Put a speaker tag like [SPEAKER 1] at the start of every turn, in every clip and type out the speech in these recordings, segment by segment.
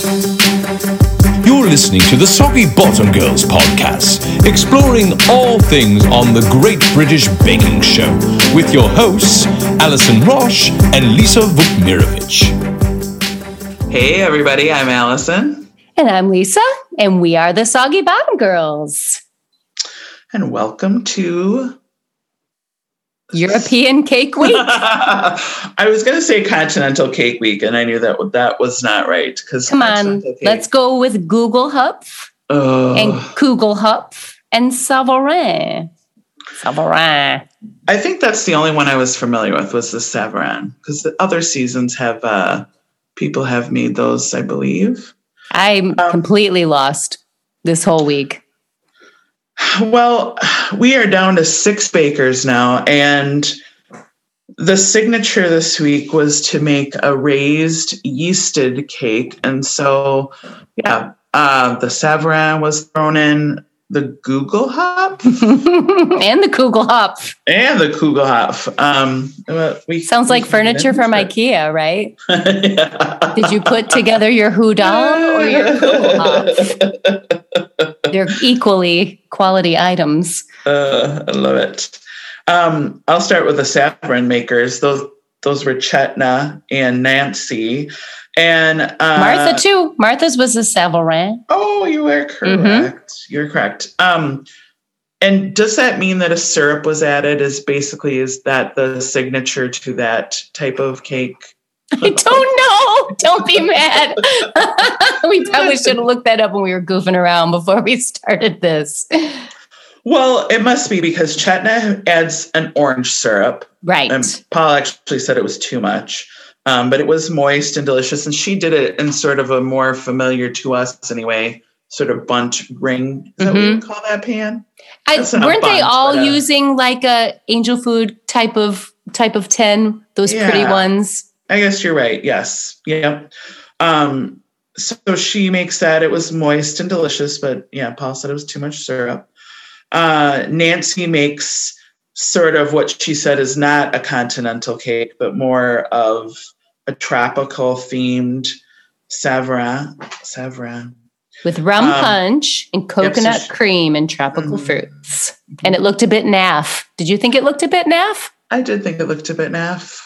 [SPEAKER 1] You're listening to the Soggy Bottom Girls podcast, exploring all things on the Great British Baking Show with your hosts, Alison Roche and Lisa Vukmirovich.
[SPEAKER 2] Hey, everybody, I'm Alison.
[SPEAKER 3] And I'm Lisa, and we are the Soggy Bottom Girls.
[SPEAKER 2] And welcome to
[SPEAKER 3] European Cake Week.
[SPEAKER 2] I was going to say Continental Cake Week, and I knew that that was not right. Because
[SPEAKER 3] come on, let's go with Gugelhupf uh, and Kugelhupf and Savarin. Savarin.
[SPEAKER 2] I think that's the only one I was familiar with was the Savarin, because the other seasons have uh, people have made those, I believe.
[SPEAKER 3] I'm um, completely lost this whole week.
[SPEAKER 2] Well, we are down to six bakers now, and the signature this week was to make a raised yeasted cake. And so, yeah, uh, the Savarin was thrown in, the Google Hop
[SPEAKER 3] and the Google Hop
[SPEAKER 2] and the Kugelhupf. Um,
[SPEAKER 3] we sounds like furniture from it. IKEA, right? yeah. Did you put together your Hudal or your Kugelhupf? They're equally quality items.
[SPEAKER 2] Uh, I love it. Um, I'll start with the Savarin makers. Those those were Chetna and Nancy. And uh,
[SPEAKER 3] Martha too. Martha's was a Savarin.
[SPEAKER 2] Oh, you are mm-hmm. correct. Mm-hmm. You're correct. Um, and does that mean that a syrup was added? Is basically is that the signature to that type of cake?
[SPEAKER 3] I don't know. Don't be mad. we probably should have looked that up when we were goofing around before we started this.
[SPEAKER 2] Well, it must be because Chetna adds an orange syrup.
[SPEAKER 3] Right.
[SPEAKER 2] And Paul actually said it was too much. Um, but it was moist and delicious. And she did it in sort of a more familiar to us anyway, sort of bundt ring. Is mm-hmm. that what you mm-hmm. call that pan?
[SPEAKER 3] I, weren't bundt, they all uh, using like a angel food type of type of tin? Those yeah, pretty ones.
[SPEAKER 2] I guess you're right. Yes. Yeah. Um, so she makes that. It was moist and delicious, but yeah, Paul said it was too much syrup. Uh, Nancy makes sort of what she said is not a continental cake, but more of a tropical themed Savarin. Savarin.
[SPEAKER 3] With rum um, punch and coconut cream and tropical mm-hmm. fruits. And it looked a bit naff. Did you think it looked a bit naff?
[SPEAKER 2] I did think it looked a bit naff.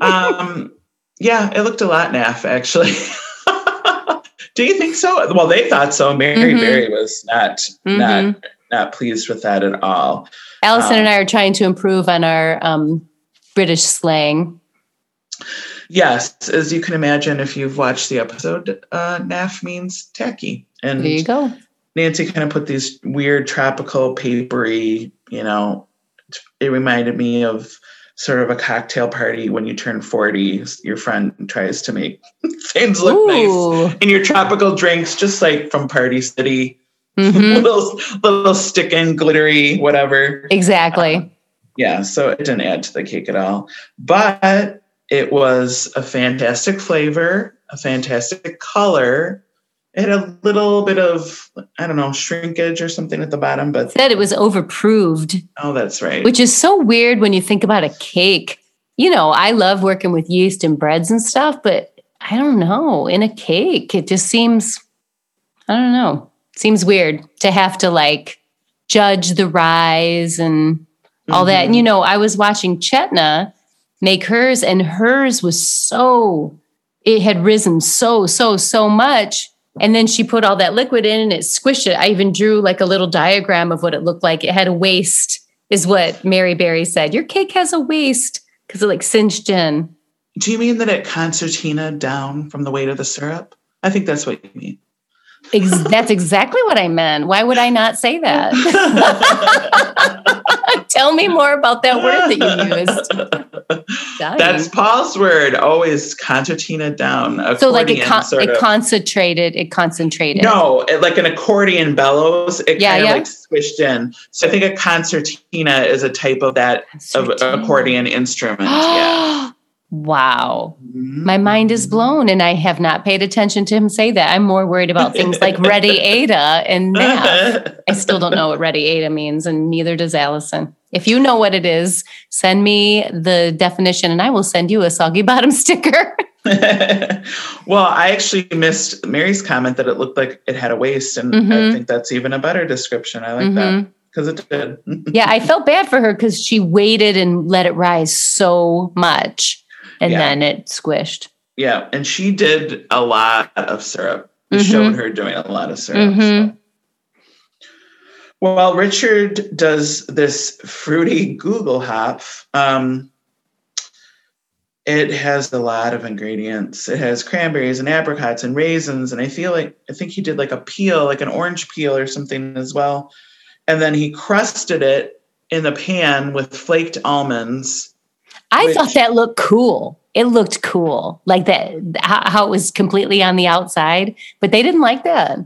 [SPEAKER 2] um, yeah, it looked a lot naff, actually. Do you think so? Well, they thought so. Mary mm-hmm. Berry was not mm-hmm. not not pleased with that at all.
[SPEAKER 3] Allison um, and I are trying to improve on our um, British slang.
[SPEAKER 2] Yes, as you can imagine, if you've watched the episode, uh, naff means tacky.
[SPEAKER 3] And there you go.
[SPEAKER 2] Nancy kind of put these weird tropical papery, you know, it reminded me of sort of a cocktail party when you turn 40 your friend tries to make things look Ooh. nice in your tropical drinks just like from party city mm-hmm. little little stick and glittery whatever.
[SPEAKER 3] Exactly. Uh,
[SPEAKER 2] yeah so it didn't add to the cake at all. But it was a fantastic flavor a fantastic color. It had a little bit of i don't know shrinkage or something at the bottom but
[SPEAKER 3] said it was overproved.
[SPEAKER 2] Oh that's right.
[SPEAKER 3] Which is so weird when you think about a cake. You know i love working with yeast and breads and stuff but i don't know. In a cake it just seems i don't know seems weird to have to like judge the rise and all mm-hmm. that. And you know, I was watching Chetna make hers, and hers was so it had risen so so so much. And then she put all that liquid in and it squished it. I even drew like a little diagram of what it looked like. It had a waist, is what Mary Berry said. Your cake has a waist because it like cinched in.
[SPEAKER 2] Do you mean that it concertina down from the weight of the syrup? I think that's what you mean.
[SPEAKER 3] Ex- that's exactly what I meant. Why would I not say that? Tell me more about that word that you used.
[SPEAKER 2] Dying. That's Paul's word. Always concertina down.
[SPEAKER 3] So like it, con- it concentrated. It concentrated.
[SPEAKER 2] No, it, like an accordion bellows. It yeah, kind of yeah. like squished in. So I think a concertina is a type of that of accordion instrument. yeah.
[SPEAKER 3] Wow. My mind is blown, and I have not paid attention to him say that. I'm more worried about things like ready Ada and math. I still don't know what ready Ada means, and neither does Allison. If you know what it is, send me the definition and I will send you a soggy bottom sticker.
[SPEAKER 2] well, I actually missed Mary's comment that it looked like it had a waist, and mm-hmm. I think that's even a better description. I like mm-hmm. that because it did.
[SPEAKER 3] yeah, I felt bad for her because she waited and let it rise so much, and yeah. then it squished.
[SPEAKER 2] Yeah, and she did a lot of syrup. It mm-hmm. showed her doing a lot of syrup. So.
[SPEAKER 3] Mm-hmm.
[SPEAKER 2] Well, Richard does this fruity Google hop. Um, it has a lot of ingredients. It has cranberries and apricots and raisins, and I feel like I think he did like a peel, like an orange peel or something as well. And then he crusted it in the pan with flaked almonds.
[SPEAKER 3] I which, thought that looked cool. It looked cool, like that how it was completely on the outside, but they didn't like that.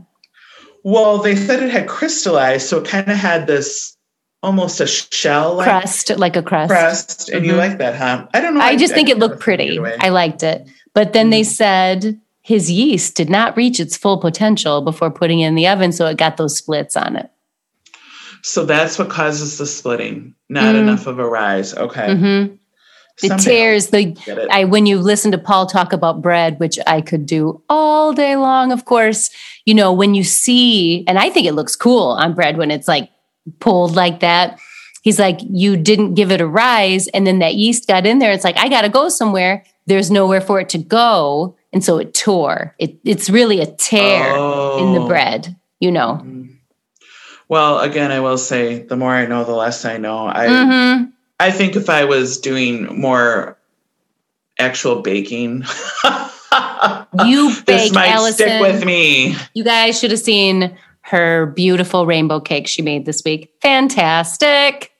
[SPEAKER 2] Well, they said it had crystallized, so it kind of had this almost a shell
[SPEAKER 3] crust, like a crust.
[SPEAKER 2] Crust, and mm-hmm. you like that, huh? I don't know.
[SPEAKER 3] I, I just I think it looked pretty. I liked it, but then mm they said his yeast did not reach its full potential before putting it in the oven, so it got those splits on it.
[SPEAKER 2] So that's what causes the splitting. Not mm. enough of a rise. Okay.
[SPEAKER 3] Mm-hmm. It tears the. It. I when you listen to Paul talk about bread, which I could do all day long. Of course, you know when you see, and I think it looks cool on bread when it's like pulled like that. He's like, you didn't give it a rise. And then that yeast got in there. It's like, I got to go somewhere. There's nowhere for it to go. And so it tore. It, it's really a tear oh. in the oh. bread, you know. Mm-hmm.
[SPEAKER 2] Well, again, I will say the more I know, the less I know. I mm-hmm. I think if I was doing more actual baking,
[SPEAKER 3] you bake, this might Allison.
[SPEAKER 2] stick with me.
[SPEAKER 3] You guys should have seen her beautiful rainbow cake she made this week. Fantastic.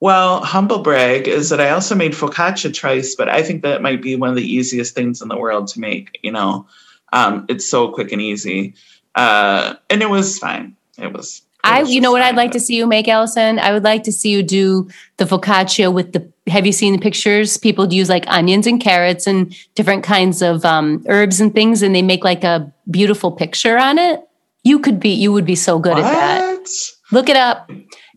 [SPEAKER 2] Well, humble brag is that I also made focaccia twice, but I think that might be one of the easiest things in the world to make. You know, um, it's so quick and easy, uh, and it was fine. It was.
[SPEAKER 3] I, you know what I'd like to see you make, Allison? I would like to see you do the focaccia with the. Have you seen the pictures? People use like onions and carrots and different kinds of um, herbs and things, and they make like a beautiful picture on it. You could be, you would be so good what? at that. Look it up.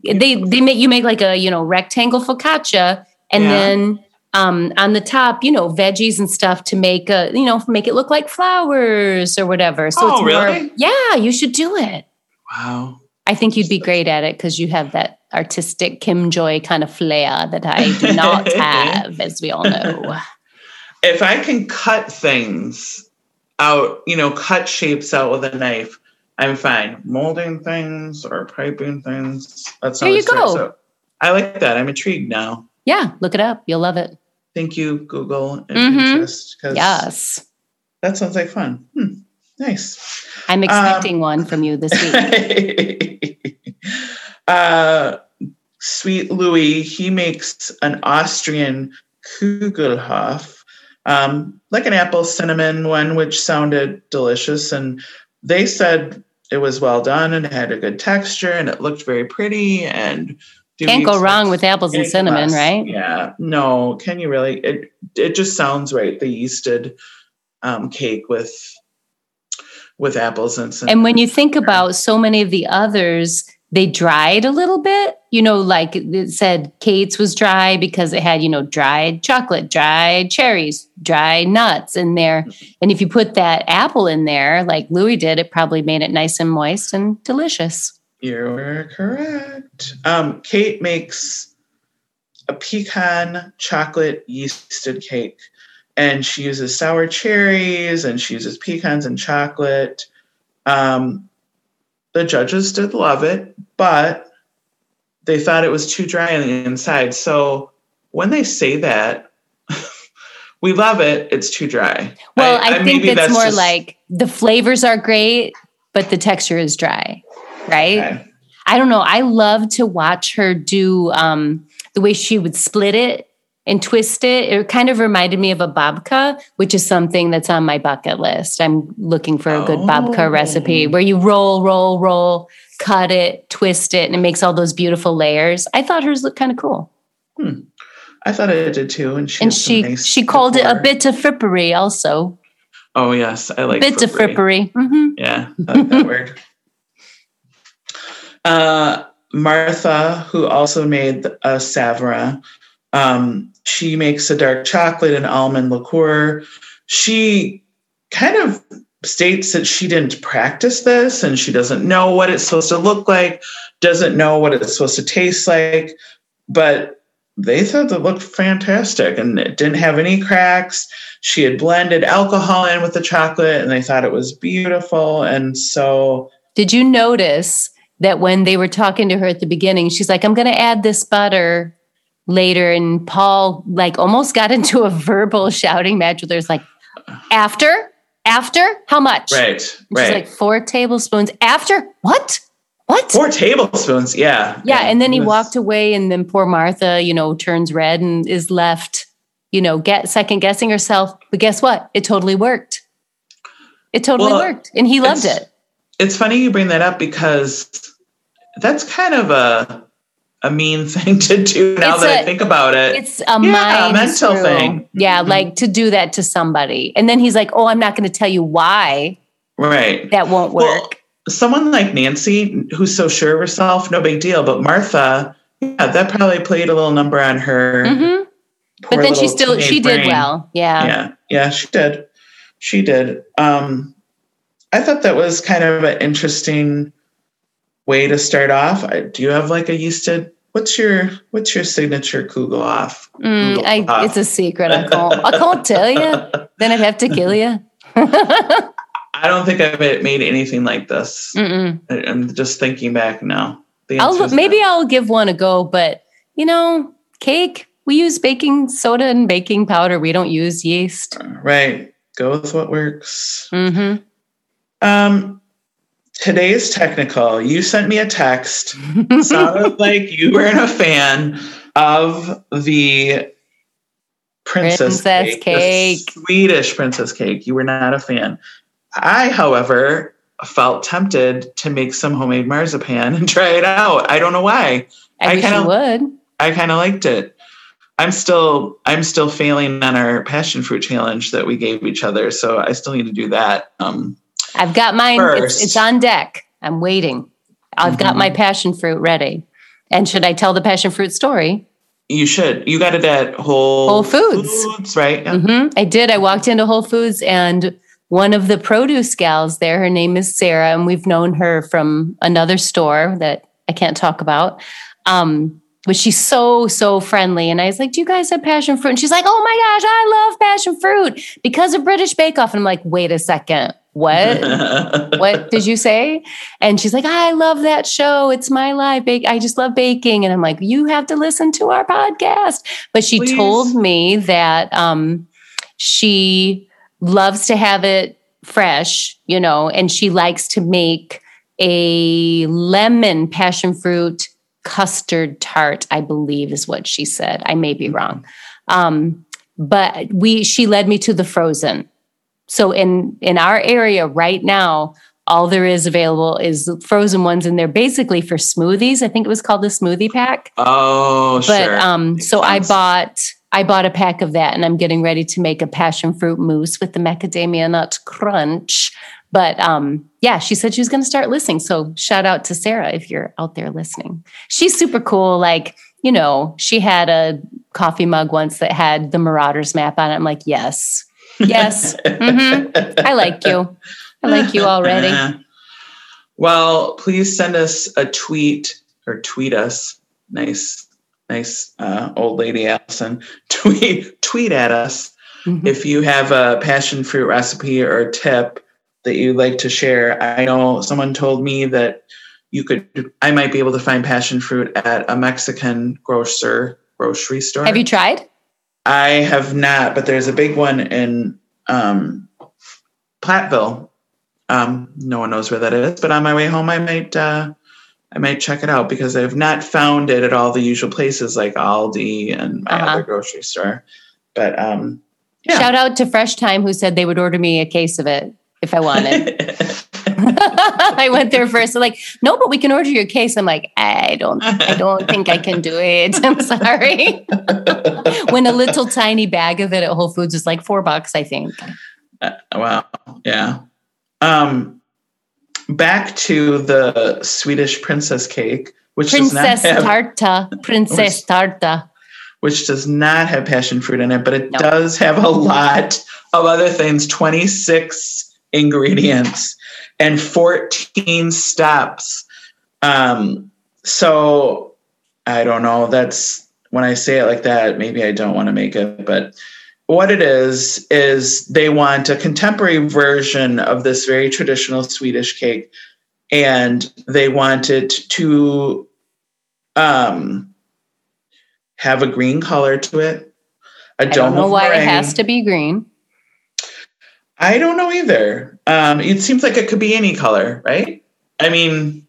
[SPEAKER 3] They they make you make like a you know rectangle focaccia, and yeah. then um, on the top, you know, veggies and stuff to make a you know make it look like flowers or whatever. So
[SPEAKER 2] oh, it's really?
[SPEAKER 3] More, yeah, you should do it.
[SPEAKER 2] Wow.
[SPEAKER 3] I think you'd be great at it because you have that artistic Kim Joy kind of flair that I do not have, as we all know.
[SPEAKER 2] If I can cut things out, you know, cut shapes out with a knife, I'm fine. Molding things or piping things. That's
[SPEAKER 3] there you go.
[SPEAKER 2] I like that. I'm intrigued now.
[SPEAKER 3] Yeah, look it up. You'll love it.
[SPEAKER 2] Thank you, Google and mm-hmm. Pinterest.
[SPEAKER 3] Yes.
[SPEAKER 2] That sounds like fun. Hmm. Nice.
[SPEAKER 3] I'm expecting um, one from you this
[SPEAKER 2] week. uh, sweet Luis, he makes an Austrian Kugelhof, um, like an apple cinnamon one, which sounded delicious. And they said it was well done and had a good texture and it looked very pretty and
[SPEAKER 3] can't go wrong with apples and cinnamon, less. right?
[SPEAKER 2] Yeah. No, can you really? It it just sounds right. The yeasted um, cake with with apples and cinnamon.
[SPEAKER 3] And when you think about so many of the others, they dried a little bit. You know, like it said, Kate's was dry because it had, you know, dried chocolate, dried cherries, dried nuts in there. And if you put that apple in there, like Luis did, it probably made it nice and moist and delicious.
[SPEAKER 2] You're correct. Um, Kate makes a pecan chocolate yeasted cake, and she uses sour cherries and she uses pecans and chocolate. Um, the judges did love it, but they thought it was too dry on the inside. So when they say that, we love it, it's too dry.
[SPEAKER 3] Well, I, I, I think it's more just... like the flavors are great, but the texture is dry, right? Okay. I don't know. I love to watch her do um, the way she would split it and twist it. It kind of reminded me of a babka, which is something that's on my bucket list. I'm looking for a good oh. babka recipe where you roll, roll, roll, cut it, twist it, and it makes all those beautiful layers. I thought hers looked kind of cool.
[SPEAKER 2] Hmm. I thought it did too, and she
[SPEAKER 3] and she nice she called it a bit of frippery also.
[SPEAKER 2] Oh yes, I like
[SPEAKER 3] bit of frippery. Mm-hmm.
[SPEAKER 2] Yeah, I like that word. Uh, Martha, who also made a Savra, um, she makes a dark chocolate and almond liqueur. she kind of states that she didn't practice this and she doesn't know what it's supposed to look like, doesn't know what it's supposed to taste like, but they thought it looked fantastic and it didn't have any cracks. She had blended alcohol in with the chocolate and they thought it was beautiful. And so.
[SPEAKER 3] Did you notice that when they were talking to her at the beginning, she's like, I'm going to add this butter later. And Paul, like, almost got into a verbal shouting match with her. It's like, after? After? How much?
[SPEAKER 2] Right. Right.
[SPEAKER 3] like, four tablespoons. After? What? What?
[SPEAKER 2] Four tablespoons. Yeah.
[SPEAKER 3] Yeah. And then he
[SPEAKER 2] was-
[SPEAKER 3] walked away, and then poor Martha, you know, turns red and is left, you know, get second guessing herself. But guess what? It totally worked. It totally
[SPEAKER 2] Well,
[SPEAKER 3] worked. And he loved it.
[SPEAKER 2] It's funny you bring that up because that's kind of a a mean thing to do now
[SPEAKER 3] It's
[SPEAKER 2] that I
[SPEAKER 3] a-
[SPEAKER 2] think about it.
[SPEAKER 3] It's a
[SPEAKER 2] Yeah, mental thing.
[SPEAKER 3] Yeah,
[SPEAKER 2] Mhm.
[SPEAKER 3] like to do that to somebody. And then he's like, Oh, I'm not going to tell you why
[SPEAKER 2] right.
[SPEAKER 3] that won't work.
[SPEAKER 2] Well, someone like Nancy, who's so sure of herself, no big deal. But Martha, yeah, that probably played a little number on her.
[SPEAKER 3] Mhm. But then she still she did
[SPEAKER 2] brain.
[SPEAKER 3] well. Yeah.
[SPEAKER 2] Yeah, yeah, she did. She did. Um, I thought that was kind of an interesting way to start off. I, do you have like a yeasted? What's your what's your signature Kugel off?
[SPEAKER 3] Mm, I, it's a secret. I can't, I can't tell you. Then I'd have to kill you.
[SPEAKER 2] I don't think I've made anything like this. I- I'm just thinking back now.
[SPEAKER 3] I'll maybe
[SPEAKER 2] no.
[SPEAKER 3] I'll give one a go, but you know, cake. We use baking soda and baking powder. We don't use yeast.
[SPEAKER 2] right. Go with what works.
[SPEAKER 3] hmm
[SPEAKER 2] Um, today's technical. You sent me a text. Sounded like you weren't a fan of the princess,
[SPEAKER 3] Princess
[SPEAKER 2] the
[SPEAKER 3] cake.
[SPEAKER 2] Swedish princess cake. You were not a fan. I, however, felt tempted to make some homemade marzipan and try it out. I don't know why.
[SPEAKER 3] I,
[SPEAKER 2] I kinda-
[SPEAKER 3] would.
[SPEAKER 2] I kind of liked it. I'm still I'm still failing on our passion fruit challenge that we gave each other, so I still need to do that. Um,
[SPEAKER 3] I've got mine. It's, it's on deck. I'm waiting. I've got
[SPEAKER 2] Mhm.
[SPEAKER 3] my passion fruit ready. And should I tell the passion fruit story?
[SPEAKER 2] you should. You got it at Whole
[SPEAKER 3] Whole Foods.
[SPEAKER 2] Foods, right? Yeah.
[SPEAKER 3] hmm I did. I walked into Whole Foods and one of the produce gals there, her name is Sarah, and we've known her from another store that I can't talk about. Um, but she's so, so friendly. And I was like, Do you guys have passion fruit? And she's like, Oh my gosh, I love passion fruit because of British Bake Off. And I'm like, Wait a second. What? what did you say? And she's like, I love that show. It's my life. I just love baking. And I'm like, you have to listen to our podcast. But she
[SPEAKER 2] Please.
[SPEAKER 3] told me that um, she loves to have it fresh, you know, and she likes to make a lemon passion fruit custard tart, I believe is what she said. I may be wrong. Um, but we she led me to the frozen. So in in our area right now, all there is available is frozen ones, and they're basically for smoothies. I think it was called the smoothie pack.
[SPEAKER 2] oh,
[SPEAKER 3] But
[SPEAKER 2] sure.
[SPEAKER 3] um,
[SPEAKER 2] Makes
[SPEAKER 3] so I bought I bought a pack of that, and I'm getting ready to make a passion fruit mousse with the macadamia nut crunch. But um, yeah, she said she was going to start listening. So shout out to Sarah if you're out there listening. She's super cool. Like you know, she had a coffee mug once that had the Marauders map on it. I'm like, yes, yes, mhm. I like you. I like you already.
[SPEAKER 2] well, please send us a tweet or tweet us. Nice, nice uh, old lady Allison. Tweet tweet at us
[SPEAKER 3] Mhm.
[SPEAKER 2] if you have a passion fruit recipe or a tip that you'd like to share. I know someone told me that you could. I might be able to find passion fruit at a Mexican grocer grocery store.
[SPEAKER 3] Have you tried?
[SPEAKER 2] I have not, but there's a big one in um, Platteville. Um, no one knows where that is, but on my way home, I might uh, I might check it out because I've not found it at all the usual places like Aldi and my
[SPEAKER 3] Uh-huh.
[SPEAKER 2] other grocery store. But um, yeah.
[SPEAKER 3] Shout out to Fresh Thyme who said they would order me a case of it if I wanted. I went there first. They're like, no, but we can order your case. I'm like, I don't, I don't think I can do it. I'm sorry. when a little tiny bag of it at Whole Foods is like four bucks, I think.
[SPEAKER 2] Uh, wow. Yeah. Um, back to the Swedish princess cake, which does not
[SPEAKER 3] Princess
[SPEAKER 2] have
[SPEAKER 3] Tarta, Princess Tarta.
[SPEAKER 2] which does not have passion fruit in it, but it
[SPEAKER 3] No.
[SPEAKER 2] does have a lot of other things 26 ingredients and 14 steps. Um, so I don't know. That's when I say it like that, maybe I don't want to make it, but what it is, is they want a contemporary version of this very traditional Swedish cake. And they want it to um, have a green color to it.
[SPEAKER 3] I don't know why it has to be green.
[SPEAKER 2] I don't know either. Um, it seems like it could be any color, right? I mean,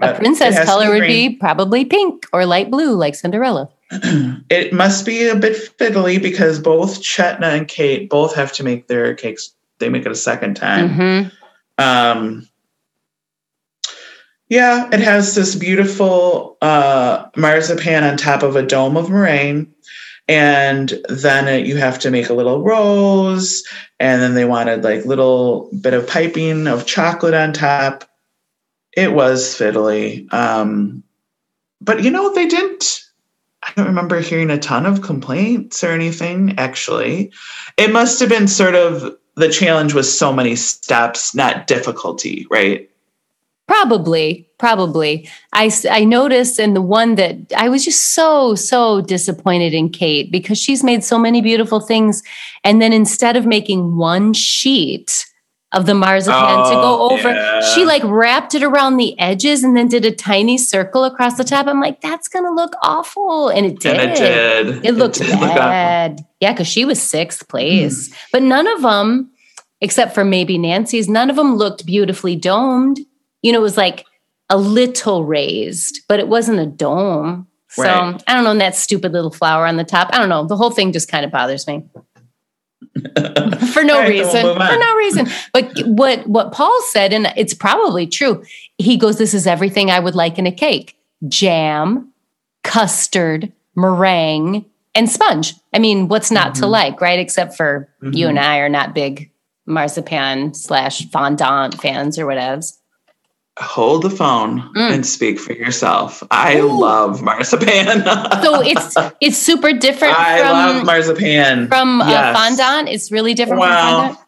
[SPEAKER 2] uh,
[SPEAKER 3] A princess
[SPEAKER 2] has to
[SPEAKER 3] color would be probably pink or light blue, like Cinderella.
[SPEAKER 2] It must be a bit fiddly because both Chetna and Kate both have to make their cakes. They make it a second time.
[SPEAKER 3] hmm
[SPEAKER 2] Um, yeah, it has this beautiful uh, marzipan on top of a dome of meringue. And then it, you have to make a little rose. And then they wanted like little bit of piping of chocolate on top. It was fiddly. Um, but you know, they didn't. I don't remember hearing a ton of complaints or anything, actually. It must have been sort of the challenge was so many steps, not difficulty, right?
[SPEAKER 3] Probably, probably. I, I noticed in the one that I was just so, so disappointed in Kate because she's made so many beautiful things. And then instead of making one sheet of the marzipan to go
[SPEAKER 2] Oh,
[SPEAKER 3] over,
[SPEAKER 2] yeah.
[SPEAKER 3] she like wrapped it around the edges and then did a tiny circle across the top. I'm like, that's going to look awful. And it did.
[SPEAKER 2] And it did.
[SPEAKER 3] It looked
[SPEAKER 2] did look
[SPEAKER 3] bad. yeah, because she was sixth place.
[SPEAKER 2] Hmm.
[SPEAKER 3] But none of them, except for maybe Nancy's, none of them looked beautifully domed. You know, it was like a little raised, but it wasn't a dome. So
[SPEAKER 2] Right.
[SPEAKER 3] I don't know. And that stupid little flower on the top. I don't know. The whole thing just kind of bothers me for no
[SPEAKER 2] right, we'll
[SPEAKER 3] reason. For no reason. But what what Paul said, and it's probably true. He goes, "This is everything I would like in a cake: jam, custard, meringue, and sponge. I mean, what's not to
[SPEAKER 2] Mhm.
[SPEAKER 3] like, right? Except for you
[SPEAKER 2] Mhm.
[SPEAKER 3] and I are not big marzipan slash fondant fans or whatevs.
[SPEAKER 2] Hold the phone
[SPEAKER 3] Mm.
[SPEAKER 2] and speak for yourself. I
[SPEAKER 3] Ooh.
[SPEAKER 2] love marzipan.
[SPEAKER 3] So it's it's super different
[SPEAKER 2] I
[SPEAKER 3] from
[SPEAKER 2] love marzipan.
[SPEAKER 3] from uh, fondant. It's really different from
[SPEAKER 2] Wow.
[SPEAKER 3] fondant.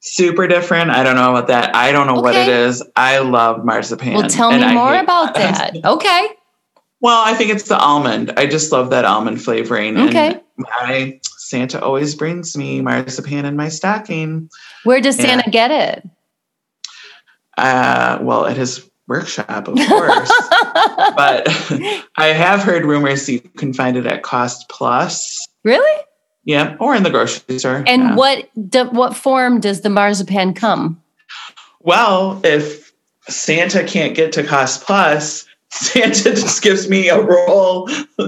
[SPEAKER 2] Super different. I don't know about that. I don't know what it is. I love marzipan.
[SPEAKER 3] Well, tell me more about that. Okay.
[SPEAKER 2] Well, I think it's the almond. I just love that almond flavoring.
[SPEAKER 3] Okay.
[SPEAKER 2] And my Santa always brings me marzipan in my stocking.
[SPEAKER 3] Where does. Santa get it?
[SPEAKER 2] Uh, well, at his workshop, of course. but I have heard rumors you can find it at Cost Plus.
[SPEAKER 3] really?
[SPEAKER 2] Yeah, or in the grocery store.
[SPEAKER 3] And
[SPEAKER 2] yeah.
[SPEAKER 3] what do, what form does the marzipan come?
[SPEAKER 2] Well, if Santa can't get to Cost Plus, Santa just gives me a roll from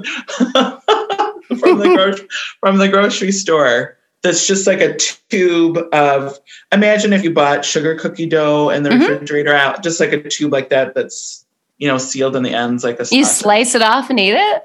[SPEAKER 2] the gro- from the grocery store. That's just like a tube of. Imagine if you bought sugar cookie dough in the
[SPEAKER 3] Mhm.
[SPEAKER 2] refrigerator out, just like a tube like that. That's you know sealed in the ends like a.
[SPEAKER 3] You
[SPEAKER 2] sausage.
[SPEAKER 3] slice it off and eat it?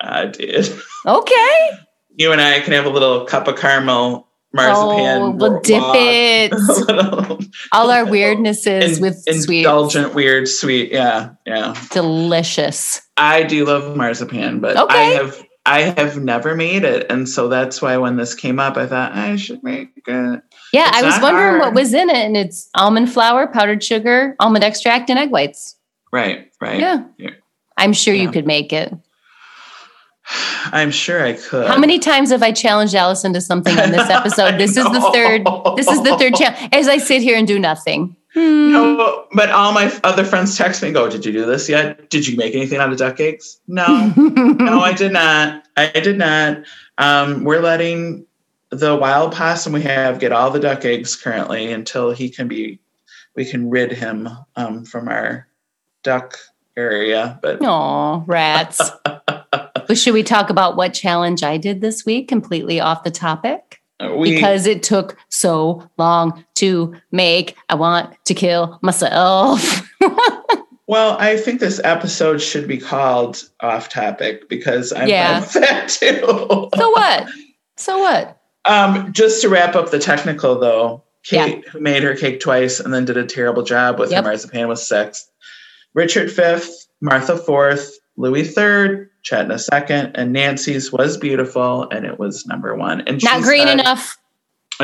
[SPEAKER 2] I did.
[SPEAKER 3] Okay.
[SPEAKER 2] You and I can have a little cup of caramel marzipan.
[SPEAKER 3] Oh, we'll dip
[SPEAKER 2] log.
[SPEAKER 3] it.
[SPEAKER 2] Little
[SPEAKER 3] All our weirdnesses
[SPEAKER 2] in-
[SPEAKER 3] with sweet.
[SPEAKER 2] indulgent, weird, sweet. Yeah, yeah.
[SPEAKER 3] Delicious.
[SPEAKER 2] I do love marzipan, but I have I have never made it, and so that's why when this came up, I thought I should make it.
[SPEAKER 3] Yeah,
[SPEAKER 2] It's
[SPEAKER 3] I was wondering what was in it, and it's almond flour, powdered sugar, almond extract, and egg whites.
[SPEAKER 2] Right, right.
[SPEAKER 3] Yeah.
[SPEAKER 2] Yeah.
[SPEAKER 3] I'm sure you could make it.
[SPEAKER 2] I'm sure I could.
[SPEAKER 3] How many times have I challenged Allison to something in this episode? This is the third. This is the third challenge. As I sit here and do nothing. Hmm.
[SPEAKER 2] No, but all my other friends text me and go, Did you do this yet? Did you make anything out of duck eggs? No. no, I did not. I did not. Um, we're letting the wild possum we have get all the duck eggs currently until he can be, we can rid him um, from our duck area. But
[SPEAKER 3] Aw, rats. but should we talk about what challenge I did this week, completely off the topic?
[SPEAKER 2] we,
[SPEAKER 3] because it took so long to make. I want to kill myself.
[SPEAKER 2] well, I think this episode should be called off topic because I'm
[SPEAKER 3] Yeah.
[SPEAKER 2] with that too.
[SPEAKER 3] so what? So what?
[SPEAKER 2] Um, just to wrap up the technical though,
[SPEAKER 3] Yeah.
[SPEAKER 2] Kate, who made her cake twice and then did a terrible job with
[SPEAKER 3] Yep.
[SPEAKER 2] her marzipan was sixth. Richard fifth, Martha fourth, Luis third, Chetna second, and Nancy's was beautiful, and it was number one. And
[SPEAKER 3] Not green
[SPEAKER 2] said-
[SPEAKER 3] enough.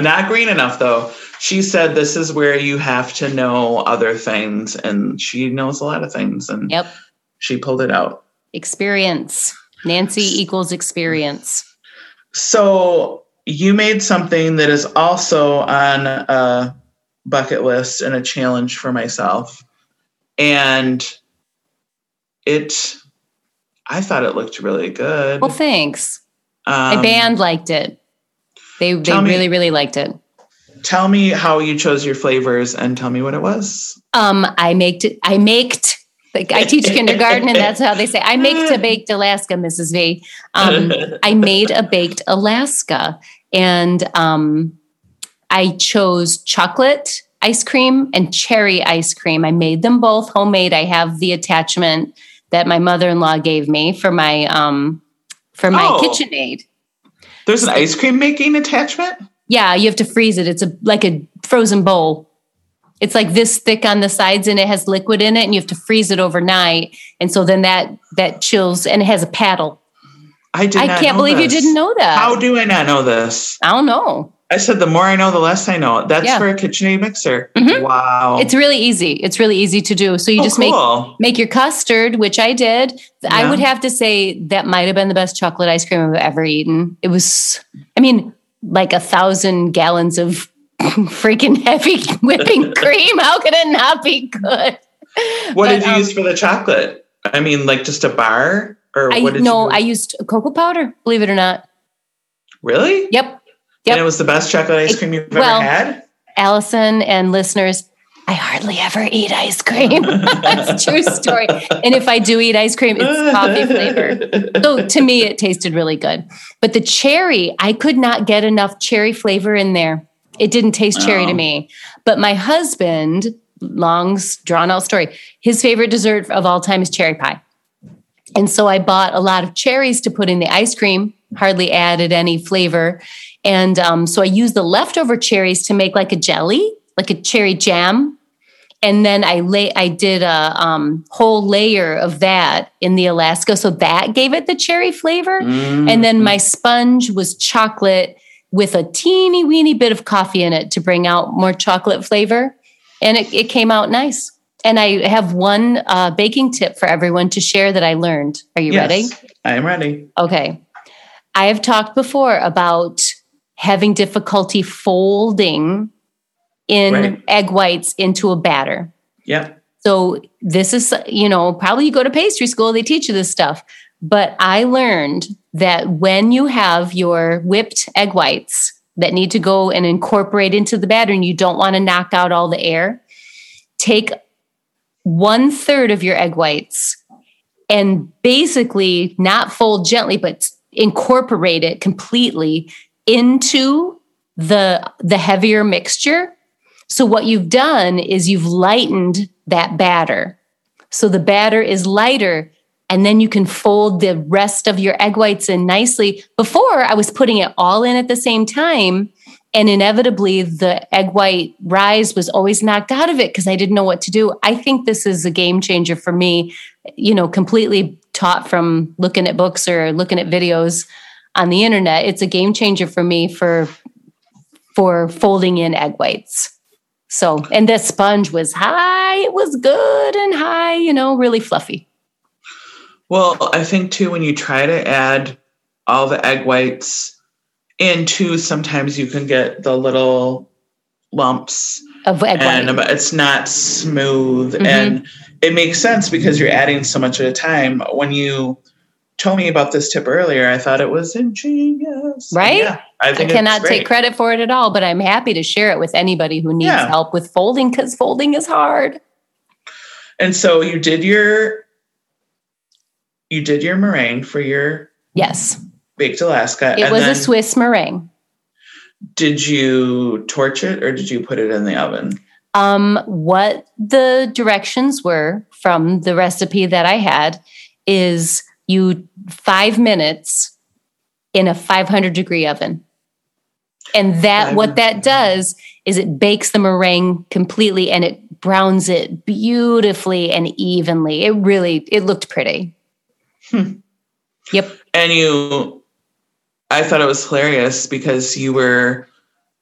[SPEAKER 2] Not green enough though. She said this is where you have to know other things, and she knows a lot of things, and
[SPEAKER 3] Yep.
[SPEAKER 2] she pulled it out.
[SPEAKER 3] Experience. Nancy equals experience.
[SPEAKER 2] So you made something that is also on a bucket list and a challenge for myself. And it I thought it looked really good.
[SPEAKER 3] Well, thanks. My
[SPEAKER 2] Um,
[SPEAKER 3] band liked it. They they
[SPEAKER 2] tell me-
[SPEAKER 3] really really liked it.
[SPEAKER 2] Tell me how you chose your flavors and tell me what it was.
[SPEAKER 3] Um, I made. I made Like I teach kindergarten, and that's how they say. I make a baked Alaska, Mrs. V. Um, I made a baked Alaska, and um, I chose chocolate ice cream and cherry ice cream. I made them both homemade. I have the attachment that my mother-in-law gave me for my um, for my
[SPEAKER 2] Oh.
[SPEAKER 3] KitchenAid.
[SPEAKER 2] There's an ice cream making attachment?
[SPEAKER 3] Yeah, you have to freeze it. It's a like a frozen bowl. It's like this thick on the sides and it has liquid in it and you have to freeze it overnight. And so then that that chills and it has a paddle.
[SPEAKER 2] I did
[SPEAKER 3] I can't believe you didn't know that.
[SPEAKER 2] How do I not know this?
[SPEAKER 3] I don't know.
[SPEAKER 2] I said the more I know, the less I know. That's
[SPEAKER 3] Yeah.
[SPEAKER 2] for a KitchenAid mixer.
[SPEAKER 3] Mhm.
[SPEAKER 2] Wow.
[SPEAKER 3] It's really easy. It's really easy to do. So you
[SPEAKER 2] Oh,
[SPEAKER 3] just make
[SPEAKER 2] cool.
[SPEAKER 3] make your custard, which I did. I would have to say that might have been the best chocolate ice cream I've ever eaten. It was, I mean, like a thousand gallons of freaking heavy whipping cream. How could it not be good?
[SPEAKER 2] What
[SPEAKER 3] But,
[SPEAKER 2] did you
[SPEAKER 3] um,
[SPEAKER 2] use for the chocolate? I mean, like just a bar, or
[SPEAKER 3] I
[SPEAKER 2] what did
[SPEAKER 3] no? I used cocoa powder. Believe it or not.
[SPEAKER 2] really?
[SPEAKER 3] Yep,
[SPEAKER 2] And it was the best chocolate ice cream you've
[SPEAKER 3] well,
[SPEAKER 2] ever had.
[SPEAKER 3] Allison and listeners. I hardly ever eat ice cream. That's a true story. And if I do eat ice cream, it's coffee flavor. So to me, it tasted really good. But the cherry, I could not get enough cherry flavor in there. It didn't taste cherry to
[SPEAKER 2] Oh.
[SPEAKER 3] me. But my husband, long drawn out story, his favorite dessert of all time is cherry pie. And so I bought a lot of cherries to put in the ice cream, hardly added any flavor. And um, so I used the leftover cherries to make like a jelly, like a cherry jam. And then I lay, I did a um, whole layer of that in the Alaska, so that gave it the cherry flavor.
[SPEAKER 2] Mm.
[SPEAKER 3] And then my sponge was chocolate with a teeny weeny bit of coffee in it to bring out more chocolate flavor. And it, it came out nice. And I have one uh, baking tip for everyone to share that I learned. Are you ready?
[SPEAKER 2] I am ready.
[SPEAKER 3] Okay. I have talked before about having difficulty folding in
[SPEAKER 2] Right.
[SPEAKER 3] egg whites into a batter.
[SPEAKER 2] Yep.
[SPEAKER 3] So this is, you know, probably you go to pastry school, they teach you this stuff. But I learned that when you have your whipped egg whites that need to go and incorporate into the batter and you don't want to knock out all the air, take one third of your egg whites and basically not fold gently, but incorporate it completely into the the heavier mixture. So what you've done is you've lightened that batter. So the batter is lighter and then you can fold the rest of your egg whites in nicely. Before I was putting it all in at the same time and inevitably the egg white rise was always knocked out of it because I didn't know what to do. I think this is a game changer for me, you know, completely taught from looking at books or looking at videos on the internet. It's a game changer for me for for folding in egg whites. So, and the sponge was high, it was good and high, you know, really fluffy.
[SPEAKER 2] Well, I think too when you try to add all the egg whites into, sometimes you can get the little lumps,
[SPEAKER 3] Of egg
[SPEAKER 2] and
[SPEAKER 3] white.
[SPEAKER 2] it's not smooth.
[SPEAKER 3] Mhm.
[SPEAKER 2] And it makes sense because you're adding so much at a time. When you told me about this tip earlier, I thought it was ingenious.
[SPEAKER 3] Right?
[SPEAKER 2] Yeah, I
[SPEAKER 3] I cannot take credit for it at all, but I'm happy to share it with anybody who needs
[SPEAKER 2] Yeah.
[SPEAKER 3] help with folding because folding is hard.
[SPEAKER 2] And so you did your you did your meringue for your
[SPEAKER 3] Yes,
[SPEAKER 2] baked Alaska.
[SPEAKER 3] it was a Swiss meringue.
[SPEAKER 2] Did you torch it or did you put it in the oven?
[SPEAKER 3] Um, what the directions were from the recipe that I had is you five minutes in a 500 degree oven. And that what that does is it bakes the meringue completely and it browns it beautifully and evenly. It really it looked pretty. Yep.
[SPEAKER 2] And you, I thought it was hilarious because you were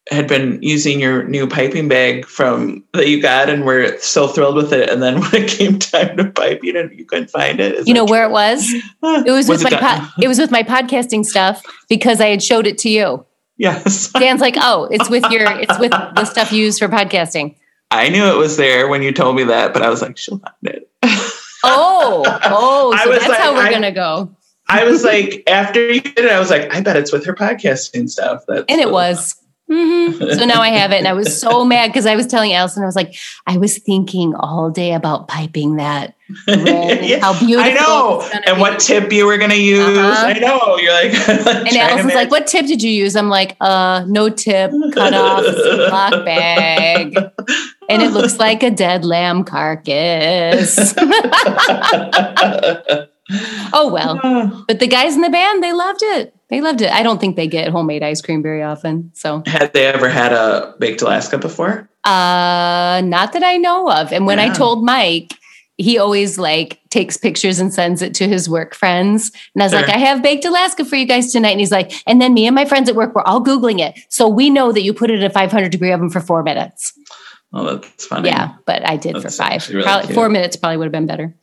[SPEAKER 2] had been using your new piping bag from that you got and were so thrilled with it. And then when it came time to pipe, you didn't you couldn't find it. Is
[SPEAKER 3] You know where it was? It was,
[SPEAKER 2] Was
[SPEAKER 3] with
[SPEAKER 2] it
[SPEAKER 3] my po- it was with my podcasting stuff because I had showed it to you.
[SPEAKER 2] Yes.
[SPEAKER 3] Dan's like, "Oh, it's with your it's with the stuff you use for podcasting."
[SPEAKER 2] I knew it was there when you told me that, but I was like, she'll find it.
[SPEAKER 3] Oh, oh, so that's
[SPEAKER 2] like,
[SPEAKER 3] how we're
[SPEAKER 2] I-
[SPEAKER 3] gonna go.
[SPEAKER 2] I was like, after you did it, I was like, I bet it's with her podcasting stuff. That's
[SPEAKER 3] And it was. Mhm. So now I have it, and I was so mad because I was telling Allison, I was like, I was thinking all day about piping that.
[SPEAKER 2] Yeah,
[SPEAKER 3] how beautiful
[SPEAKER 2] I know. And
[SPEAKER 3] be.
[SPEAKER 2] what tip you were going to use.
[SPEAKER 3] Uh-huh.
[SPEAKER 2] I know. You're like,
[SPEAKER 3] And Allison's like, "What tip did you use?" I'm like, "Uh, no tip, cut off Ziploc bag, and it looks like a dead lamb carcass." oh well, but the guys in the band they loved it. They loved it. I don't think they get homemade ice cream very often, so
[SPEAKER 2] Had they ever had a baked Alaska before?
[SPEAKER 3] uh, not that I know of. And when I told Mike. He always like takes pictures and sends it to his work friends. And I was like, I have baked Alaska for you guys tonight. And he's like, and then me and my friends at work were all Googling it. So we know that you put it at 500 degree oven for four minutes.
[SPEAKER 2] Oh, that's funny.
[SPEAKER 3] Yeah, but I did
[SPEAKER 2] That's
[SPEAKER 3] for five.
[SPEAKER 2] really
[SPEAKER 3] probably four minutes probably would have been better.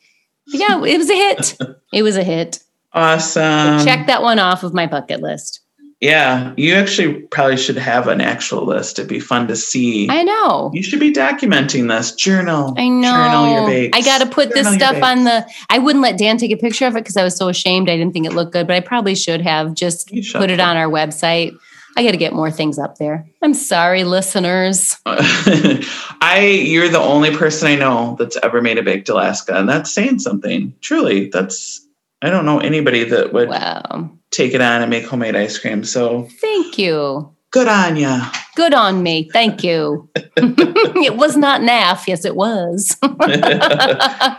[SPEAKER 3] But yeah, it was a hit. it was a hit.
[SPEAKER 2] Awesome.
[SPEAKER 3] Check that one off of my bucket list.
[SPEAKER 2] Yeah. You actually probably should have an actual list. It'd be fun to see.
[SPEAKER 3] I know.
[SPEAKER 2] you should be documenting this. Journal.
[SPEAKER 3] I know.
[SPEAKER 2] Journal your bakes.
[SPEAKER 3] I got to put this
[SPEAKER 2] Journal your
[SPEAKER 3] stuff on the. I wouldn't let Dan take a picture of it because I was so ashamed. I didn't think it looked good, but I probably should have just
[SPEAKER 2] should.
[SPEAKER 3] put it on our website. I got to get more things up there. I'm sorry, listeners.
[SPEAKER 2] I you're the only person I know that's ever made a baked Alaska, and that's saying something. Truly, that's I don't know anybody that would
[SPEAKER 3] Wow.
[SPEAKER 2] take it on and make homemade ice cream. So
[SPEAKER 3] Thank you.
[SPEAKER 2] good on ya.
[SPEAKER 3] Good on me. Thank you. it was not naff. Yes, it was.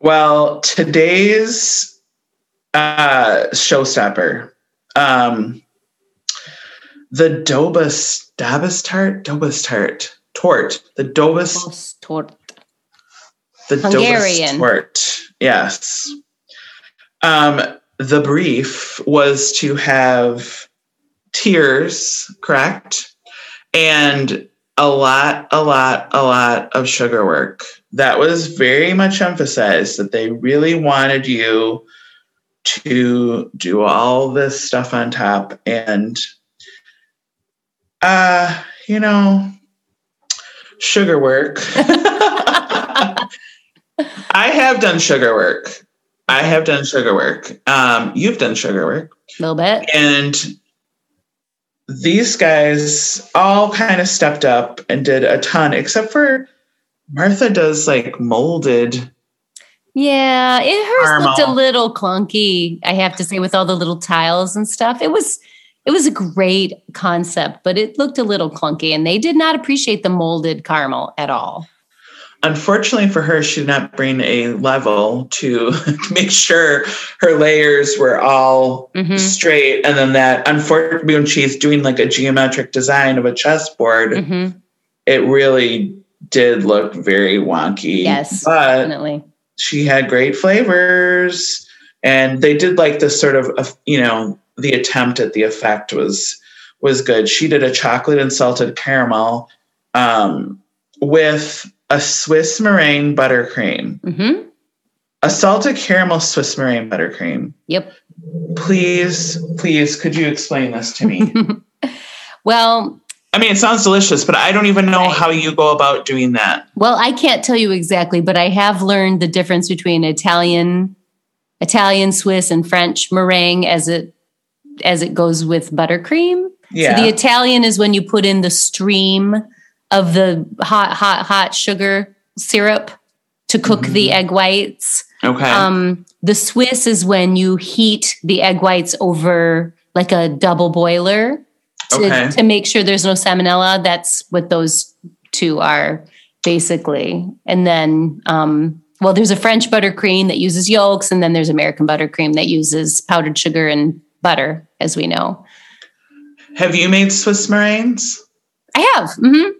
[SPEAKER 2] well, today's uh, showstopper, um, the Dobos Dobos tart, Dobos tart, tort, the Dobos
[SPEAKER 3] Tort.
[SPEAKER 2] the
[SPEAKER 3] Hungarian.
[SPEAKER 2] Dobos tort. Yes. Um, the brief was to have tears, correct? And a lot, a lot, a lot of sugar work. That was very much emphasized that they really wanted you to do all this stuff on top. And, uh, you know, sugar work. I have done sugar work. I have done sugar work. Um, you've done sugar work.
[SPEAKER 3] A little bit.
[SPEAKER 2] And these guys all kind of stepped up and did a ton, except for Martha does like molded.
[SPEAKER 3] Yeah, it hers looked a little clunky, I have to say, with all the little tiles and stuff. It was it was a great concept, but it looked a little clunky, and they did not appreciate the molded caramel at all.
[SPEAKER 2] Unfortunately for her, she did not bring a level to make sure her layers were all
[SPEAKER 3] Mhm.
[SPEAKER 2] straight. And then that, unfortunately, when she's doing like a geometric design of a chessboard,
[SPEAKER 3] Mhm.
[SPEAKER 2] it really did look very wonky.
[SPEAKER 3] Yes,
[SPEAKER 2] But
[SPEAKER 3] definitely.
[SPEAKER 2] she had great flavors and they did like this sort of uh, you know the attempt at the effect was was good she did a chocolate and salted caramel um, with a swiss meringue buttercream.
[SPEAKER 3] Hmm
[SPEAKER 2] a salted caramel swiss meringue buttercream.
[SPEAKER 3] Yep.
[SPEAKER 2] please please could you explain this to me?
[SPEAKER 3] Well,
[SPEAKER 2] i mean it sounds delicious but i don't even know how you go about doing that.
[SPEAKER 3] Well, I can't tell you exactly, but I have learned the difference between Italian, Italian, Swiss, and French meringue as it as it goes with buttercream.
[SPEAKER 2] yeah
[SPEAKER 3] So the Italian is when you put in the stream of the hot, hot, hot sugar syrup to cook the egg whites.
[SPEAKER 2] okay
[SPEAKER 3] Um, the Swiss is when you heat the egg whites over like a double boiler to,
[SPEAKER 2] Okay.
[SPEAKER 3] to make sure there's no salmonella. That's what those two are basically. And then, um, well, there's a French buttercream that uses yolks, and then there's American buttercream that uses powdered sugar and butter, as we know.
[SPEAKER 2] have you made swiss meringues
[SPEAKER 3] I have. hmm
[SPEAKER 2] have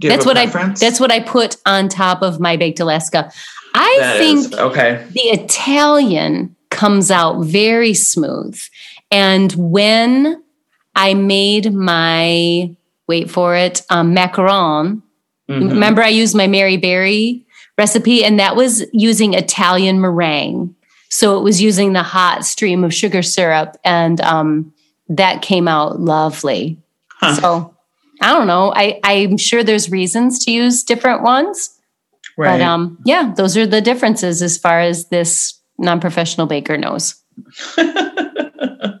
[SPEAKER 3] That's what I. That's what I put on top of my baked Alaska. I
[SPEAKER 2] That
[SPEAKER 3] think
[SPEAKER 2] is- okay
[SPEAKER 3] the Italian comes out very smooth. And when I made my, wait for it, um, macaron,
[SPEAKER 2] Mhm.
[SPEAKER 3] remember I used my Mary Berry recipe, and that was using Italian meringue. So it was using the hot stream of sugar syrup, and um, that came out lovely.
[SPEAKER 2] Huh.
[SPEAKER 3] So I don't know. I, I'm sure there's reasons to use different ones.
[SPEAKER 2] right.
[SPEAKER 3] But um, yeah, those are the differences as far as this non-professional baker knows.
[SPEAKER 2] well,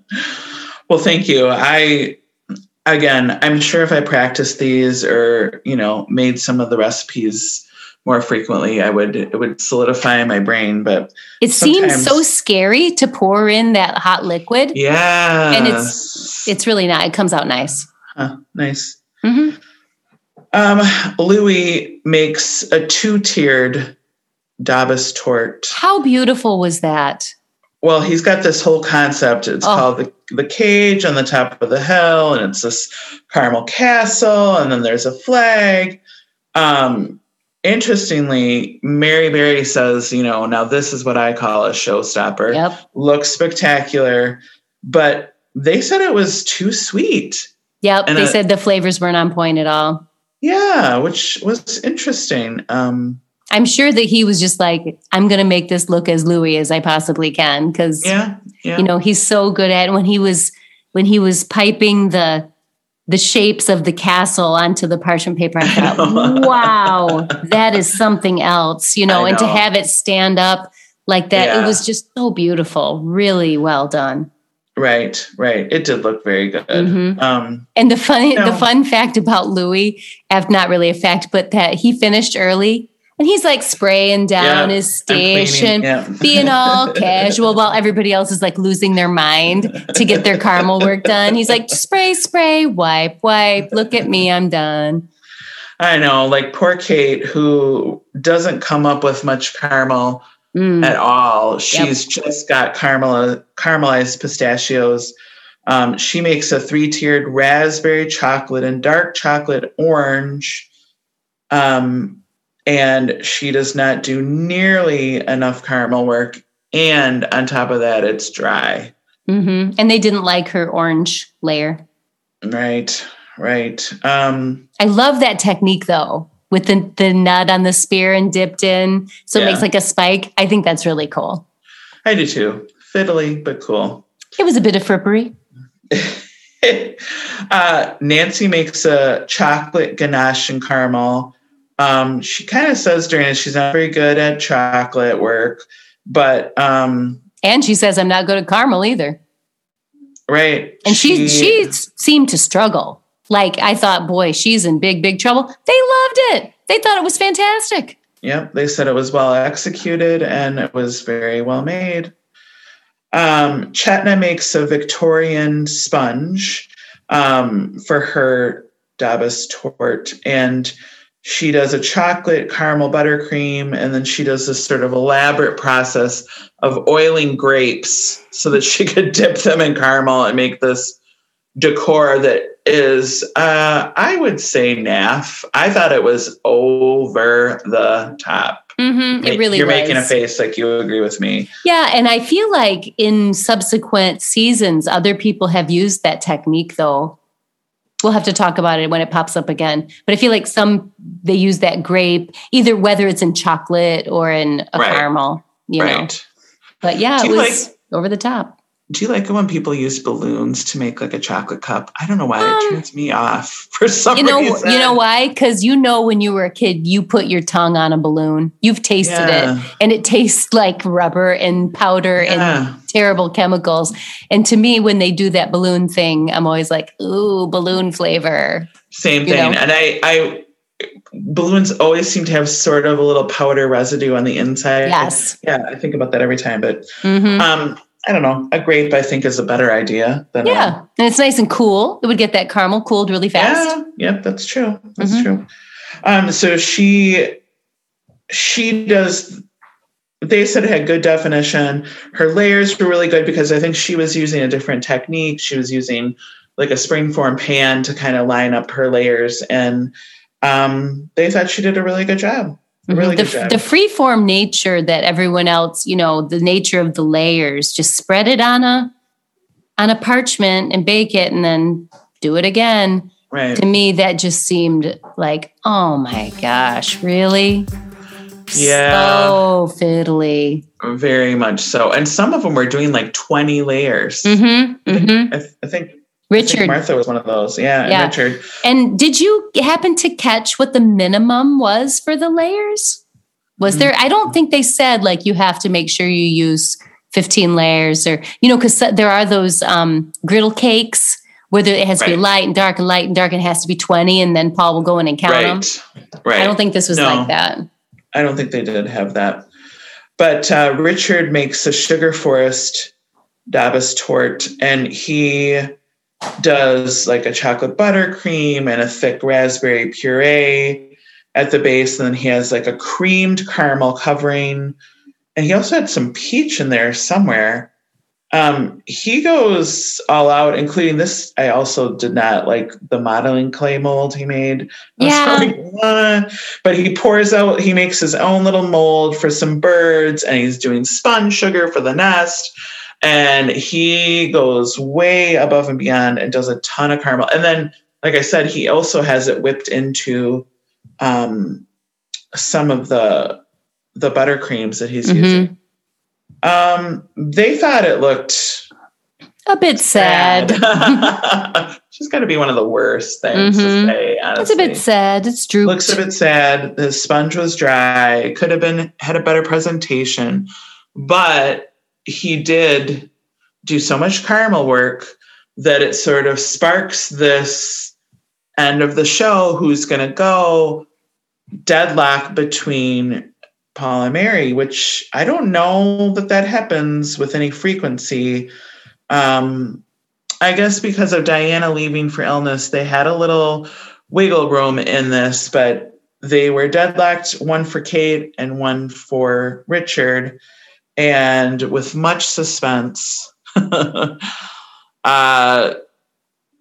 [SPEAKER 2] thank you. I again, I'm sure if I practiced these or you know made some of the recipes more frequently, I would it would solidify my brain. But
[SPEAKER 3] It seems so scary to pour in that hot liquid.
[SPEAKER 2] yeah,
[SPEAKER 3] And it's It's really not. It comes out nice.
[SPEAKER 2] huh, nice.
[SPEAKER 3] Hmm
[SPEAKER 2] Um, Luis makes a two-tiered Dobos tort.
[SPEAKER 3] How beautiful was that?
[SPEAKER 2] Well, he's got this whole concept. It's
[SPEAKER 3] Oh.
[SPEAKER 2] called the the cage on the top of the hill, and it's this caramel castle, and then there's a flag. Um, interestingly, Mary Berry says, you know, now this is what I call a showstopper.
[SPEAKER 3] Yep.
[SPEAKER 2] Looks spectacular, but they said it was too sweet.
[SPEAKER 3] Yep.
[SPEAKER 2] And
[SPEAKER 3] they
[SPEAKER 2] a-
[SPEAKER 3] said the flavors weren't on point at all.
[SPEAKER 2] Yeah, which was interesting. Um,
[SPEAKER 3] I'm sure that he was just like, I'm going to make this look as Luis as I possibly can. Cause
[SPEAKER 2] yeah, yeah.
[SPEAKER 3] you know, he's so good at when he was, when he was piping the, the shapes of the castle onto the parchment paper. I thought, wow, that is something else, you know,
[SPEAKER 2] I
[SPEAKER 3] and to have it stand up like that, it was just so beautiful. Really well done.
[SPEAKER 2] Right, right. It did look very good.
[SPEAKER 3] Mhm.
[SPEAKER 2] Um,
[SPEAKER 3] And the funny,
[SPEAKER 2] No.
[SPEAKER 3] the fun fact about Luis, not really a fact, but that he finished early and he's like spraying down
[SPEAKER 2] Yeah,
[SPEAKER 3] his station,
[SPEAKER 2] yeah.
[SPEAKER 3] being all casual while everybody else is like losing their mind to get their caramel work done. He's like, spray, spray, wipe, wipe. Look at me, I'm done.
[SPEAKER 2] I know, like poor Kate, who doesn't come up with much caramel
[SPEAKER 3] Mm.
[SPEAKER 2] at all. She's just got caramel caramelized pistachios. Um, she makes a three-tiered raspberry chocolate and dark chocolate orange. Um, and she does not do nearly enough caramel work. And on top of that, it's dry.
[SPEAKER 3] hmm And they didn't like her orange layer.
[SPEAKER 2] Right, right. Um,
[SPEAKER 3] I love that technique though, with the, the nut on the spear and dipped in. So it makes like a spike. I think that's really cool.
[SPEAKER 2] I do too. Fiddly, but cool.
[SPEAKER 3] It was a bit of frippery.
[SPEAKER 2] uh, Nancy makes a chocolate ganache and caramel. Um, she kind of says during it she's not very good at chocolate work, but um,
[SPEAKER 3] And she says, I'm not good at caramel either.
[SPEAKER 2] right.
[SPEAKER 3] And she, she s- seemed to struggle. Like I thought, boy, she's in big, big trouble. They loved it. They thought it was fantastic.
[SPEAKER 2] Yep, they said it was well executed and it was very well made. Um, Chetna makes a Victorian sponge um, for her Dobos tort, and she does a chocolate caramel buttercream, and then she does this sort of elaborate process of oiling grapes so that she could dip them in caramel and make this decor that is, uh, I would say, naff. I thought it was over the top.
[SPEAKER 3] Mm-hmm, it really
[SPEAKER 2] You're
[SPEAKER 3] was.
[SPEAKER 2] making a face like you agree with me.
[SPEAKER 3] Yeah, and I feel like in subsequent seasons, other people have used that technique. Though we'll have to talk about it when it pops up again. But I feel like some they use that grape either whether it's in chocolate or in a
[SPEAKER 2] Right.
[SPEAKER 3] caramel. You know,
[SPEAKER 2] right.
[SPEAKER 3] but yeah, it was over the top.
[SPEAKER 2] Do you like it when people use balloons to make like a chocolate cup? I don't know why
[SPEAKER 3] Um,
[SPEAKER 2] it turns me off for some
[SPEAKER 3] You know,
[SPEAKER 2] reason.
[SPEAKER 3] you know why? Because you know when you were a kid, you put your tongue on a balloon. You've tasted
[SPEAKER 2] Yeah.
[SPEAKER 3] it, and it tastes like rubber and powder and terrible chemicals. And to me, when they do that balloon thing, I'm always like, "Ooh, balloon flavor."
[SPEAKER 2] Same
[SPEAKER 3] you
[SPEAKER 2] thing.
[SPEAKER 3] know?
[SPEAKER 2] And I, I, balloons always seem to have sort of a little powder residue on the inside.
[SPEAKER 3] Yes.
[SPEAKER 2] Yeah, I think about that every time. But
[SPEAKER 3] hmm
[SPEAKER 2] um, I don't know. A grape, I think, is a better idea than a-
[SPEAKER 3] Yeah, and it's nice and cool. It would get that caramel cooled really fast.
[SPEAKER 2] Yeah, yep, that's true. That's
[SPEAKER 3] Mhm.
[SPEAKER 2] true. Um, so she she does they said it had good definition. Her layers were really good because I think she was using a different technique. She was using like a springform pan to kind of line up her layers and um, they thought she did a really good job. Really
[SPEAKER 3] the, the freeform nature that everyone else, you know, the nature of the layers, just spread it on a on a parchment and bake it and then do it again.
[SPEAKER 2] right.
[SPEAKER 3] To me, that just seemed like, oh my gosh, really?
[SPEAKER 2] Yeah.
[SPEAKER 3] So fiddly.
[SPEAKER 2] Very much so. And some of them were doing like 20 layers.
[SPEAKER 3] Mm-hmm. Mm-hmm.
[SPEAKER 2] I, th- I think
[SPEAKER 3] Richard.
[SPEAKER 2] Martha was one of those. Yeah, and Richard.
[SPEAKER 3] And did you happen to catch what the minimum was for the layers? Was
[SPEAKER 2] Mm.
[SPEAKER 3] there? I don't think they said like you have to make sure you use 15 layers or, you know, because there are those um, griddle cakes where there- it has to be light and dark and light and dark and it has to be 20 and then Paul will go in and count them.
[SPEAKER 2] Right. Right.
[SPEAKER 3] I don't think this was
[SPEAKER 2] No.
[SPEAKER 3] like that.
[SPEAKER 2] I don't think they did have that. But uh, Richard makes a sugar forest Dobos tort, and he does like a chocolate buttercream and a thick raspberry puree at the base. And then he has like a creamed caramel covering. And he also had some peach in there somewhere. Um, he goes all out, including this. I also did not like the modeling clay mold he made.
[SPEAKER 3] Yeah.
[SPEAKER 2] But he pours out, he makes his own little mold for some birds, and he's doing spun sugar for the nest. And he goes way above and beyond and does a ton of caramel. And then, like I said, he also has it whipped into um, some of the the buttercreams that he's
[SPEAKER 3] Mhm.
[SPEAKER 2] using. Um, they thought it looked
[SPEAKER 3] A bit sad.
[SPEAKER 2] She's got to be one of the worst things
[SPEAKER 3] Mhm.
[SPEAKER 2] to say.
[SPEAKER 3] It's a bit sad. It's drooped.
[SPEAKER 2] Looks a bit sad. The sponge was dry. It could have been had a better presentation, but he did do so much caramel work that it sort of sparks this end of the show. Who's going to go? Deadlock between Paul and Mary, which I don't know that that happens with any frequency. Um, I guess because of Diana leaving for illness, they had a little wiggle room in this, but they were deadlocked one for Kate and one for Richard. And with much suspense, uh,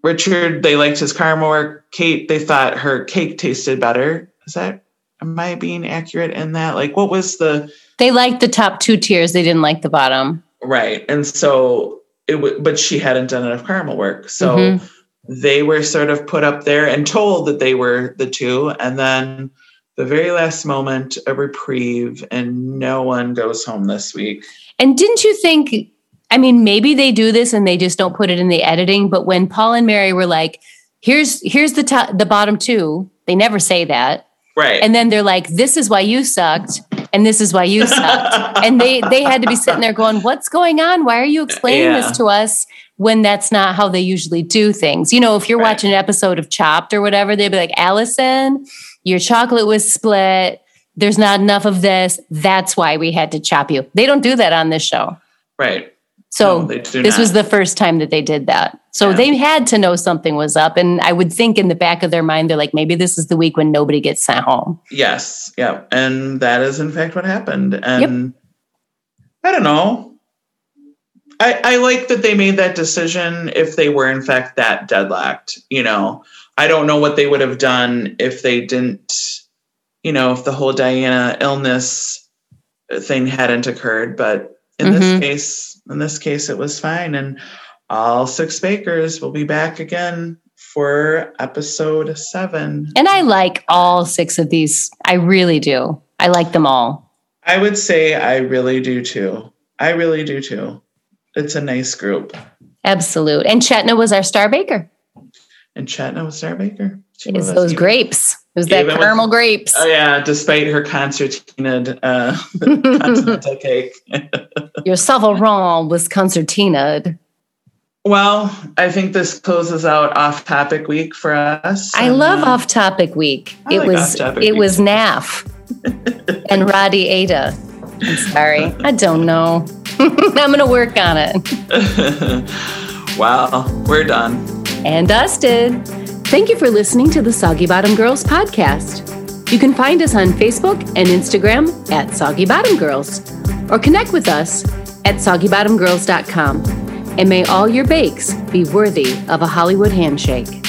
[SPEAKER 2] Richard, they liked his caramel work. Kate, they thought her cake tasted better. Is that, am I being accurate in that? Like, what was the,
[SPEAKER 3] they liked the top two tiers. They didn't like the bottom.
[SPEAKER 2] right? And so it, w- but she hadn't done enough caramel work. So,
[SPEAKER 3] Mhm.
[SPEAKER 2] they were sort of put up there and told that they were the two and then the very last moment a reprieve and no one goes home this week
[SPEAKER 3] And didn't you think? I mean, maybe they do this and they just don't put it in the editing. But when Paul and Mary were like, "Here's here's the top, the bottom two, they never say that,
[SPEAKER 2] right
[SPEAKER 3] and then they're like, "This is why you sucked, and this is why you sucked," and they they had to be sitting there going, "What's going on? Why are you explaining
[SPEAKER 2] Yeah.
[SPEAKER 3] this to us?" When that's not how they usually do things. You know, if you're
[SPEAKER 2] Right.
[SPEAKER 3] watching an episode of Chopped or whatever, they'd be like, Allison, your chocolate was split. There's not enough of this. That's why we had to chop you. They don't do that on this show.
[SPEAKER 2] right
[SPEAKER 3] So
[SPEAKER 2] No,
[SPEAKER 3] this was the first time that they did that. So
[SPEAKER 2] Yeah.
[SPEAKER 3] they had to know something was up. And I would think in the back of their mind, they're like, maybe this is the week when nobody gets sent home.
[SPEAKER 2] yes yeah and that is in fact what happened and i don't know I, I like that they made that decision if they were in fact that deadlocked you know i don't know what they would have done if they didn't you know if the whole diana illness thing hadn't occurred but in
[SPEAKER 3] Mhm.
[SPEAKER 2] this case in this case it was fine and all six bakers will be back again for episode seven
[SPEAKER 3] And I like all six of these. I really do. I like them all.
[SPEAKER 2] I would say I really do too. I really do too. It's a nice group.
[SPEAKER 3] Absolute. And Chetna was our star baker.
[SPEAKER 2] And Chetna was Sarah Baker. She
[SPEAKER 3] It
[SPEAKER 2] was
[SPEAKER 3] those
[SPEAKER 2] even-
[SPEAKER 3] grapes. It was that
[SPEAKER 2] even with-
[SPEAKER 3] caramel grapes.
[SPEAKER 2] Oh yeah, despite her concertina uh, continental cake.
[SPEAKER 3] Your Sauvignon was concertina.
[SPEAKER 2] well, I think this closes out off-topic week for us.
[SPEAKER 3] I
[SPEAKER 2] And,
[SPEAKER 3] love
[SPEAKER 2] uh,
[SPEAKER 3] off topic week.
[SPEAKER 2] I
[SPEAKER 3] it
[SPEAKER 2] like
[SPEAKER 3] was it
[SPEAKER 2] week.
[SPEAKER 3] was NAF and Roddy Ada. I'm sorry. I don't know. I'm gonna work on it.
[SPEAKER 2] wow, we're done.
[SPEAKER 3] And dusted. Thank you for listening to the Soggy Bottom Girls podcast. You can find us on Facebook and Instagram at Soggy Bottom Girls or connect with us at soggybottomgirls.com. And may all your bakes be worthy of a Hollywood handshake.